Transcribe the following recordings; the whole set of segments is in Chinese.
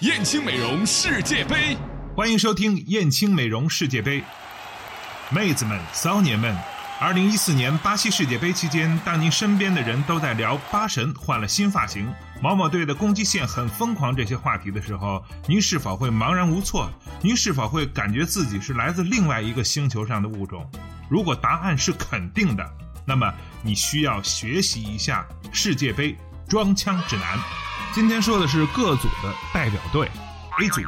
燕青美容世界杯，欢迎收听燕青美容世界杯。妹子们、骚年们，二零一四年巴西世界杯期间，当您身边的人都在聊巴神换了新发型、某某队的攻击线很疯狂这些话题的时候，您是否会茫然无措？您是否会感觉自己是来自另外一个星球上的物种？如果答案是肯定的，那么你需要学习一下世界杯装腔指南。今天说的是各组的代表队。A 组，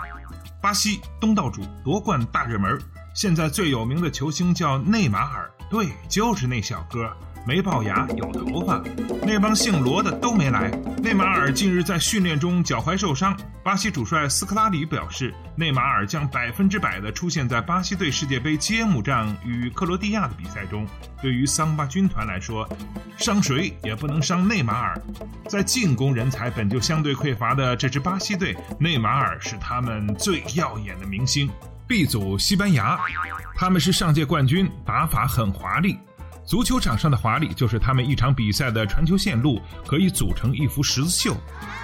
巴西东道主夺冠大热门，现在最有名的球星叫内马尔，对，就是那小哥。没龅牙，有头发，那帮姓罗的都没来。内马尔近日在训练中脚踝受伤，巴西主帅斯科拉里表示，内马尔将百分之百的出现在巴西队世界杯揭幕战与克罗地亚的比赛中。对于桑巴军团来说，伤谁也不能伤内马尔。在进攻人才本就相对匮乏的这支巴西队，内马尔是他们最耀眼的明星。B 组西班牙，他们是上届冠军，打法很华丽。足球场上的华丽，就是他们一场比赛的传球线路可以组成一幅十字绣。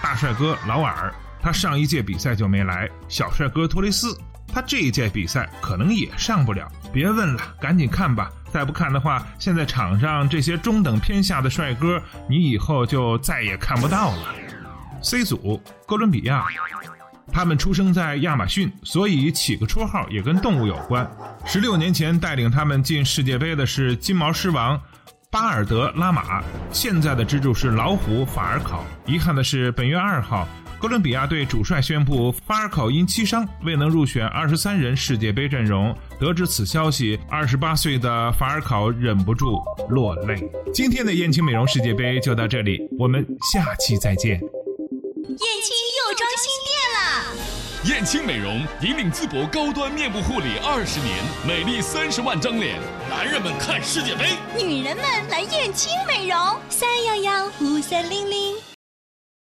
大帅哥劳尔，他上一届比赛就没来；小帅哥托雷斯，他这一届比赛可能也上不了。别问了，赶紧看吧！再不看的话，现在场上这些中等偏下的帅哥，你以后就再也看不到了。C 组，哥伦比亚。他们出生在亚马逊，所以起个绰号也跟动物有关。十六年前带领他们进世界杯的是金毛狮王巴尔德拉马，现在的支柱是老虎法尔考。遗憾的是，本月二号，哥伦比亚队主帅宣布法尔考因膝伤未能入选二十三人世界杯阵容。得知此消息，二十八岁的法尔考忍不住落泪。今天的燕青美容世界杯就到这里，我们下期再见。燕青又装新。燕青美容引领淄博高端面部护理二十年，美丽三十万张脸。男人们看世界杯，女人们来燕青美容。三幺幺五三零零。